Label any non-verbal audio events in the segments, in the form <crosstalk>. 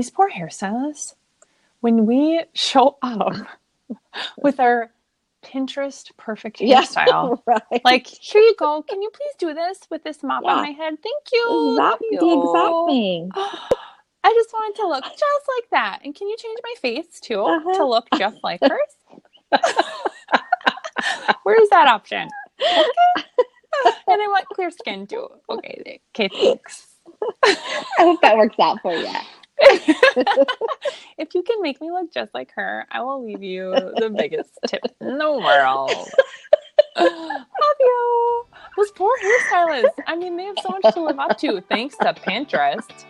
these poor hairstylists, when we show up <laughs> with our Pinterest perfect hairstyle, yeah, right. like here you go. Can you please do this with this mop yeah. on my head? Thank you. Exactly the exact thing. <gasps> I just wanted to look just like that. And can you change my face too uh-huh. to look just like hers? <laughs> Where's that option? Okay. <laughs> and I want clear skin too. Okay, okay, thanks. I hope that works out for you. <laughs> if you can make me look just like her, I will leave you the biggest tip in the world. Love you. Those poor hairstylists. I mean, they have so much to live up to thanks to Pinterest.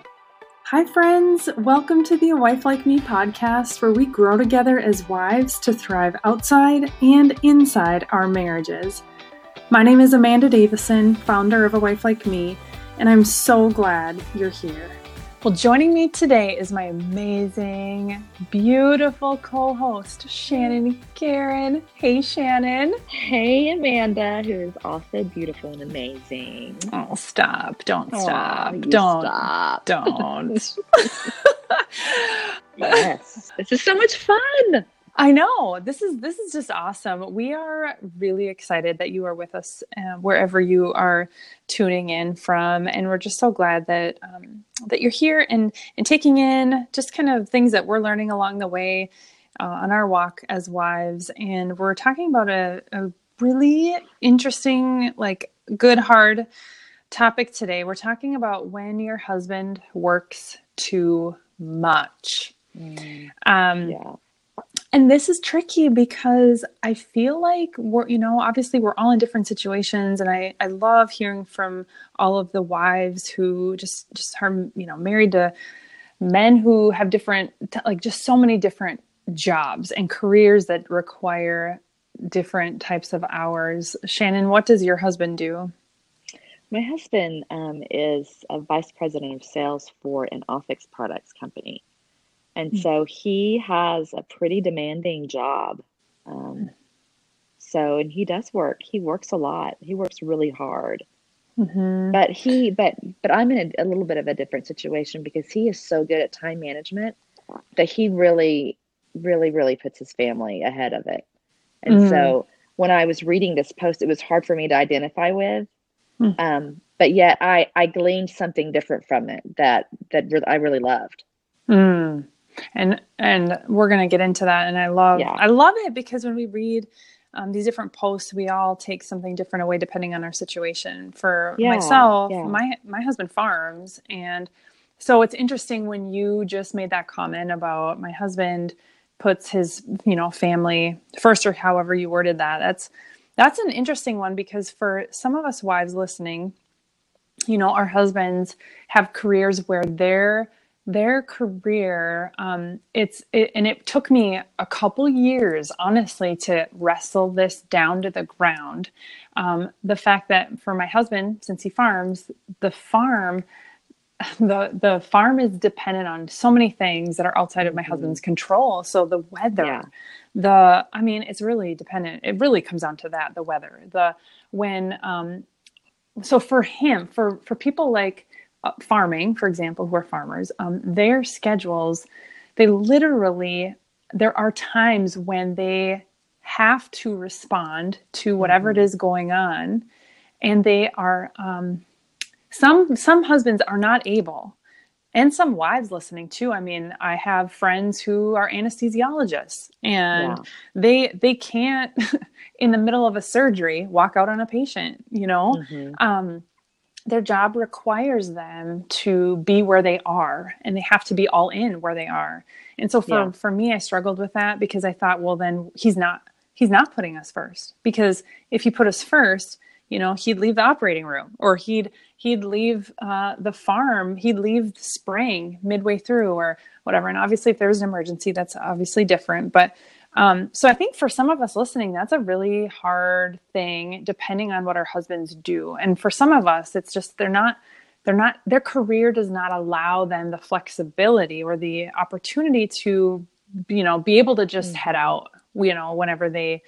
Hi, friends. Welcome to the A Wife Like Me podcast, where we grow together as wives to thrive outside and inside our marriages. My name is Amanda Davison, founder of A Wife Like Me, and I'm so glad you're here. Well, joining me today is my amazing, beautiful co host, Shannon Karen. Hey, Shannon. Hey, Amanda, who is also beautiful and amazing. Oh, stop. Don't stop. don't. Stop. Don't. <laughs> yes. This is so much fun. I know this is this is just awesome. We are really excited that you are with us uh, wherever you are tuning in from, and we're just so glad that um, that you're here and and taking in just kind of things that we're learning along the way uh, on our walk as wives. And we're talking about a, a really interesting, like good hard topic today. We're talking about when your husband works too much. Mm, um, yeah and this is tricky because I feel like we're, you know, obviously we're all in different situations, and I I love hearing from all of the wives who just just are you know married to men who have different like just so many different jobs and careers that require different types of hours. Shannon, what does your husband do? My husband um, is a vice president of sales for an office products company. And mm. so he has a pretty demanding job. Um, so, and he does work. He works a lot. He works really hard. Mm-hmm. But he, but, but I'm in a, a little bit of a different situation because he is so good at time management that he really, really, really puts his family ahead of it. And mm so when I was reading this post, it was hard for me to identify with. Mm. Um, but yet I, I gleaned something different from it that, that re- I really loved. Mm and and we're going to get into that and i love yeah. i love it because when we read um, these different posts we all take something different away depending on our situation for yeah, myself yeah. my my husband farms and so it's interesting when you just made that comment about my husband puts his you know family first or however you worded that that's that's an interesting one because for some of us wives listening you know our husbands have careers where they're their career um, it's it, and it took me a couple years honestly to wrestle this down to the ground um, the fact that for my husband since he farms the farm the the farm is dependent on so many things that are outside of my mm-hmm. husband's control so the weather yeah. the i mean it's really dependent it really comes down to that the weather the when um so for him for for people like farming, for example, who are farmers, um, their schedules, they literally, there are times when they have to respond to whatever mm-hmm. it is going on. And they are, um, some, some husbands are not able and some wives listening too i mean i have friends who are anesthesiologists and yeah. they they can't <laughs> in the middle of a surgery walk out on a patient you know mm-hmm. um, their job requires them to be where they are and they have to be all in where they are. And so for yeah. for me i struggled with that because i thought well then he's not he's not putting us first. Because if he put us first you know he'd leave the operating room or he'd he'd leave uh, the farm he'd leave the spraying midway through or whatever. And obviously if there's an emergency that's obviously different. But um, so I think for some of us listening, that's a really hard thing, depending on what our husbands do. And for some of us, it's just they're not they're not their career does not allow them the flexibility or the opportunity to you know be able to just head mm-hmm. out you know whenever they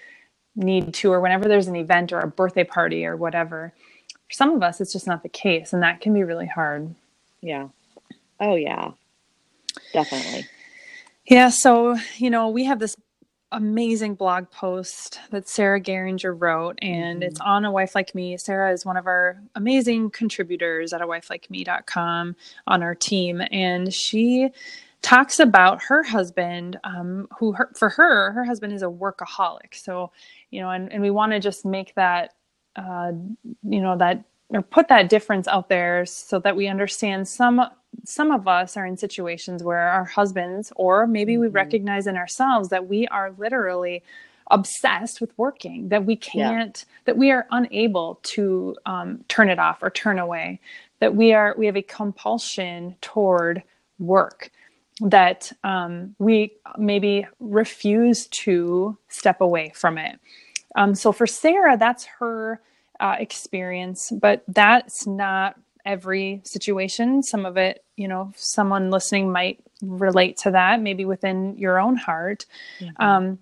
need to or whenever there's an event or a birthday party or whatever for some of us it's just not the case and that can be really hard yeah oh yeah definitely. Yeah. So, you know, we have this amazing blog post that Sarah Geringer wrote, and mm-hmm. it's on A Wife Like Me. Sarah is one of our amazing contributors at a wifelikeme.com on our team, and she talks about her husband, um, who her, for her, her husband is a workaholic. So, you know, and, and we want to just make that, uh, you know, that or put that difference out there so that we understand some some of us are in situations where our husbands or maybe we mm-hmm. recognize in ourselves that we are literally obsessed with working that we can't yeah. that we are unable to um, turn it off or turn away that we are we have a compulsion toward work that um, we maybe refuse to step away from it um, so for sarah that's her uh, experience, but that's not every situation. Some of it, you know, someone listening might relate to that, maybe within your own heart. Mm-hmm. Um,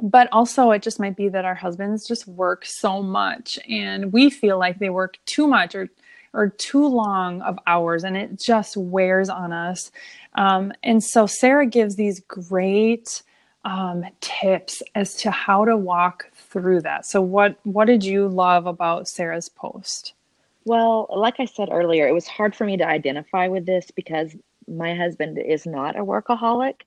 but also, it just might be that our husbands just work so much and we feel like they work too much or or too long of hours and it just wears on us. Um, and so Sarah gives these great um, tips as to how to walk through that. So what what did you love about Sarah's post? Well, like I said earlier, it was hard for me to identify with this because my husband is not a workaholic.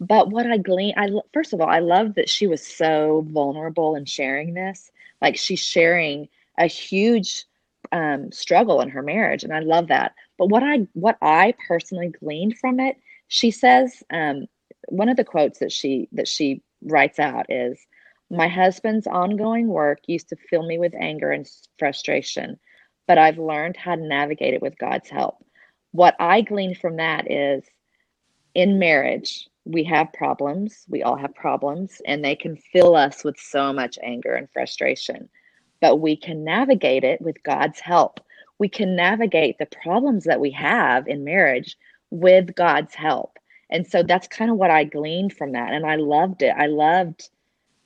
But what I gleaned, I first of all, I love that she was so vulnerable in sharing this. Like she's sharing a huge um, struggle in her marriage, and I love that. But what I what I personally gleaned from it, she says um, one of the quotes that she that she writes out is, my husband's ongoing work used to fill me with anger and frustration, but I've learned how to navigate it with God's help. What I glean from that is in marriage, we have problems. We all have problems, and they can fill us with so much anger and frustration. But we can navigate it with God's help. We can navigate the problems that we have in marriage with God's help. And so that's kind of what I gleaned from that. And I loved it. I loved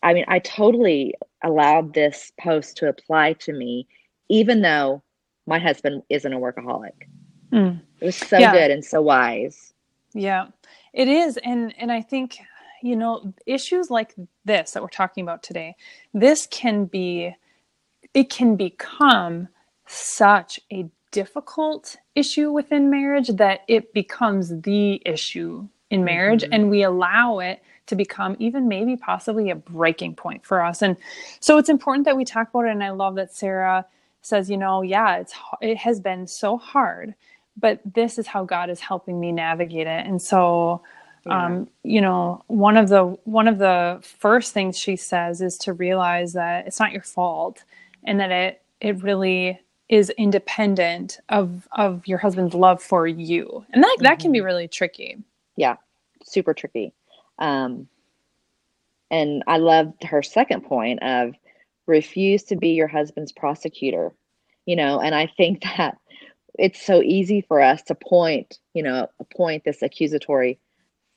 I mean, I totally allowed this post to apply to me, even though my husband isn't a workaholic. Mm. It was so yeah. good and so wise. Yeah, it is. And, and I think, you know, issues like this that we're talking about today, this can be, it can become such a difficult issue within marriage that it becomes the issue in marriage mm-hmm. and we allow it to become even maybe possibly a breaking point for us. And so it's important that we talk about it. And I love that Sarah says, you know, yeah, it's it has been so hard, but this is how God is helping me navigate it. And so yeah. um, you know, one of the one of the first things she says is to realize that it's not your fault and that it it really is independent of of your husband's love for you. And that mm-hmm. that can be mm-hmm. really tricky. Yeah. Super tricky. Um, and I loved her second point of refuse to be your husband's prosecutor. You know, and I think <laughs> that it's so easy for us to point, you know, point this accusatory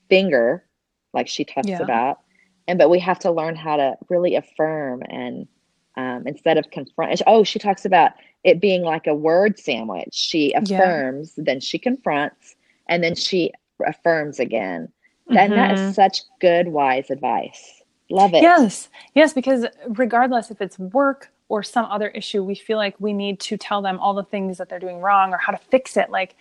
finger, like she talks yeah. about, and but we have to learn how to really affirm and um, instead of confront. Oh, she talks about it being like a word sandwich. She affirms, yeah. then she confronts, and then she affirms again. And mm-hmm. that is mm-hmm. such good, wise advice. Love it. Yes. Yes, because regardless if it's work or some other issue, we feel like we need to tell them all the things that they're doing wrong or how to fix it. Like,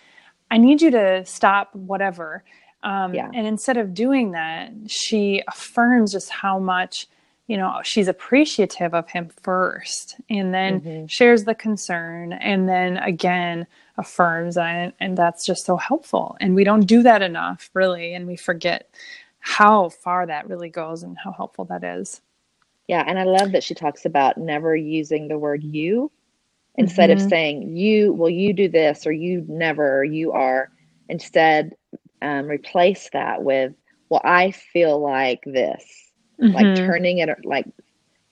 I need you to stop whatever. Um, yeah. And instead of doing that, she affirms just how much you know she's appreciative of him first and then mm-hmm. shares the concern and then again affirms and, and that's just so helpful and we don't do that enough really and we forget how far that really goes and how helpful that is yeah and i love that she talks about never using the word you instead mm-hmm. of saying you well you do this or you never or you are instead um, replace that with well i feel like this mm-hmm. like turning it like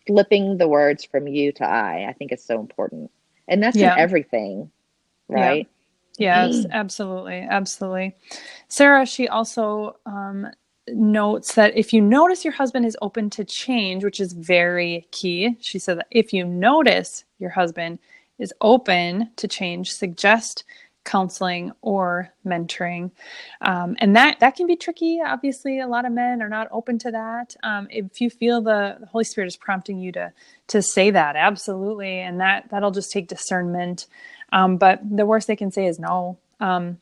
flipping the words from you to I. I think it's so important. And that's yeah. in everything, right? Yeah. Yes, <clears throat> absolutely. Absolutely. Sarah, she also um, notes that if you notice your husband is open to change, which is very key, she said that if you notice your husband is open to change, suggest counseling or mentoring. Um, and that that can be tricky. Obviously a lot of men are not open to that. Um, if you feel the, the, holy spirit is prompting you to to say that absolutely. And that that'll just take discernment. Um, but the worst they can say is no. Um,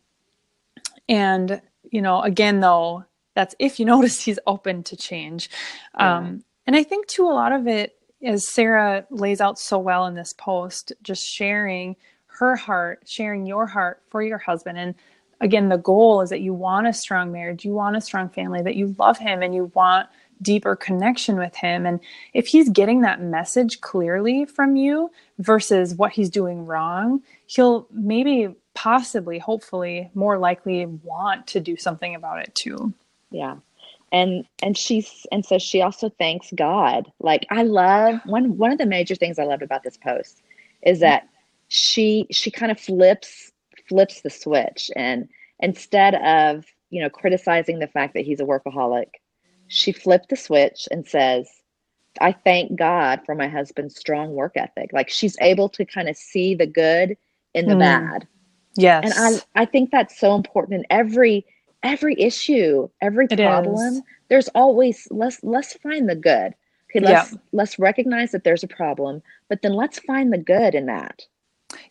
and you know again though that's if you <laughs> notice he's open to change yeah. Um, and i think too a lot of it as sarah lays out so well in this post just sharing her heart, sharing your heart for your husband. And again, the goal is that you want a strong marriage, you want a strong family, that you love him and you want deeper connection with him. And if he's getting that message clearly from you versus what he's doing wrong, he'll maybe, possibly, hopefully, more likely want to do something about it too. Yeah. And and she's and so she also thanks God. Like I love one one of the major things I loved about this post is that she she kind of flips flips the switch and instead of you know criticizing the fact that he's a workaholic she flipped the switch and says i thank god for my husband's strong work ethic like she's able to kind of see the good in the mm. bad yes and i i think that's so important in every every issue every it problem is. there's always let's let's find the good. Okay let's let's recognize that there's a problem but then let's find the good in that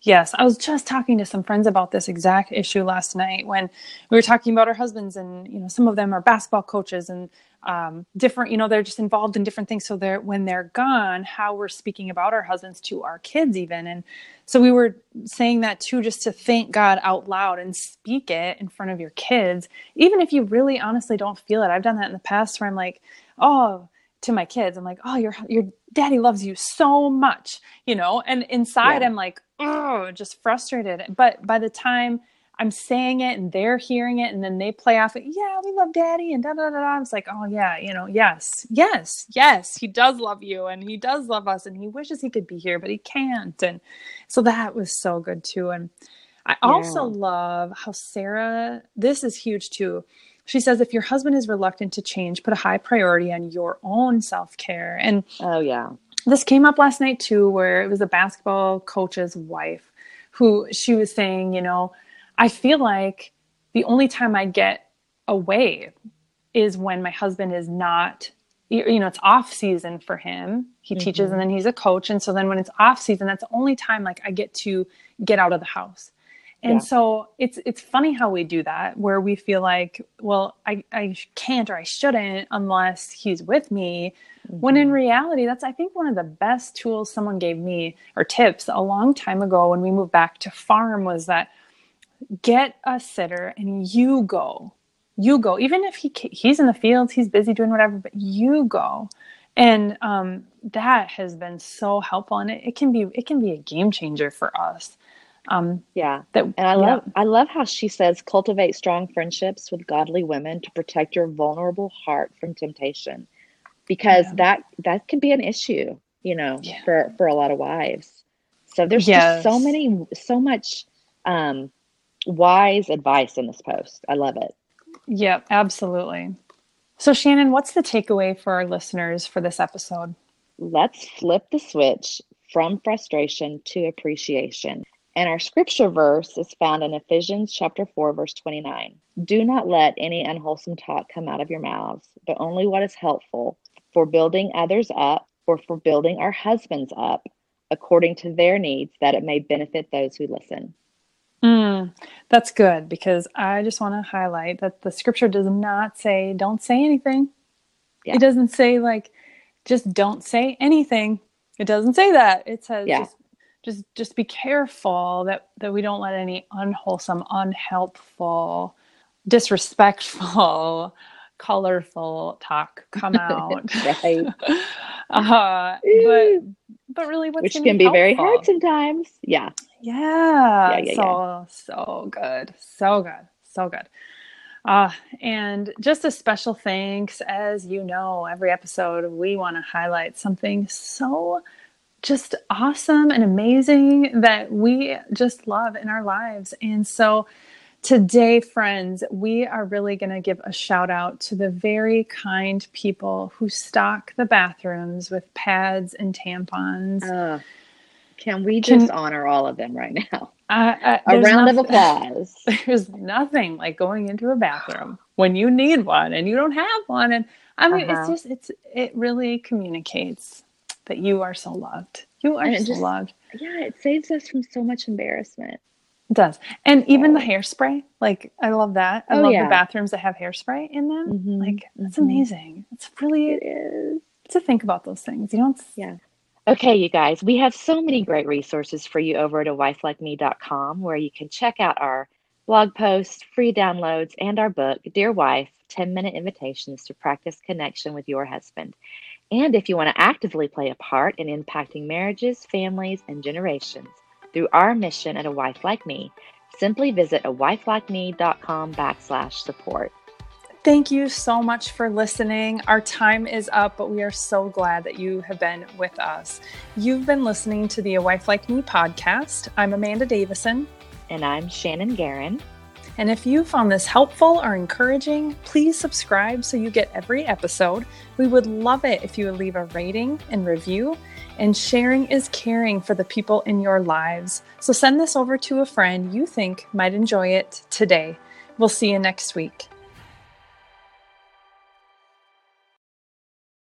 Yes, I was just talking to some friends about this exact issue last night when we were talking about our husbands, and you know, some of them are basketball coaches and um, different. You know, they're just involved in different things. So they're when they're gone, how we're speaking about our husbands to our kids, even. And so we were saying that too, just to thank God out loud and speak it in front of your kids, even if you really honestly don't feel it. I've done that in the past where I'm like, oh to my kids i'm like oh your your daddy loves you so much you know and inside yeah. i'm like oh just frustrated but by the time i'm saying it and they're hearing it and then they play off it yeah we love daddy and da da da da it's like oh yeah you know yes yes yes he does love you and he does love us and he wishes he could be here but he can't and so that was so good too and i yeah. also love how sarah this is huge too she says if your husband is reluctant to change, put a high priority on your own self care. And oh, yeah. This came up last night too, where it was a basketball coach's wife who she was saying, you know, I feel like the only time I get away is when my husband is not you know it's off season for him. He mm-hmm. teaches and then he's a coach. And so then when it's off season that's the only time like i get to get out of the house and yeah. so it's it's funny how we do that where we feel like well I, I can't or i shouldn't unless he's with me mm-hmm. when in mm-hmm. reality that's i think one of the best tools someone gave me or tips a long time ago when we moved back to farm was that get a sitter and you go you go even if he he's in the fields he's busy doing whatever but you go and um, that has been so helpful and it, it can be it can be a game changer for us um, yeah. That, and I love, I love how she says, cultivate strong friendships with godly women to protect your vulnerable heart from temptation, because yeah. that that can be an issue, you know, yeah. for for a lot of wives. So there's yes. just so many, so much um, wise advice in this post. I love it. Yep, absolutely. So Shannon, what's the takeaway for our listeners for this episode? Let's flip the switch from frustration to appreciation. And our scripture verse is found in Ephesians chapter 4 verse 29. Do not let any unwholesome talk come out of your mouths, but only what is helpful for building others up or for building our husbands up according to their needs that it may benefit those who listen. Mm, that's good because I just want to highlight that the scripture does not say don't say anything. Yeah. It doesn't say like just don't say anything. It doesn't say that. It says yeah. just just just be careful that that we don't let any unwholesome, unhelpful, disrespectful, <laughs> colorful talk come out. <laughs> right. <laughs> uh, but but really, what's which can be, be very hard sometimes. Yeah. Yeah. yeah, yeah so yeah. so good, so good, so good. Uh, and just a special thanks, as you know, every episode we want to highlight something so just awesome and amazing that we just love in our lives. And so today, friends, we are really going to give a shout out to the very kind people who stock the bathrooms with pads and tampons. Uh, can we just can, honor all of them right now? a round nothing, of applause. <laughs> There's nothing like going into a bathroom when you need one and you don't have one. And I mean, uh-huh. it's just, it's, it really communicates that you are so loved. You are so just, loved. Yeah, it saves us from so much embarrassment. It does. And even the hairspray, like I love that. I oh, love yeah. the bathrooms that have hairspray in them. Mm-hmm. Like that's mm-hmm. amazing. It's really it is to think about those things. You don't Yeah. Okay, you guys, we have so many great resources for you over at a wifelikeme.com where you can check out our blog posts, free downloads, and our book, Dear Wife 10 Minute Invitations to Practice Connection with Your Husband. And if you want to actively play a part in impacting marriages, families, and generations through our mission at A Wife Like Me, simply visit a wifelikeme.com backslash support. Thank you so much for listening. Our time is up, but we are so glad that you have been with us. You've been listening to the A Wife Like Me podcast. I'm Amanda Davison. And I'm Shannon Garin. And if you found this helpful or encouraging, please subscribe so you get every episode. We would love it if you would leave a rating and review. And sharing is caring for the people in your lives. So send this over to a friend you think might enjoy it today. We'll see you next week.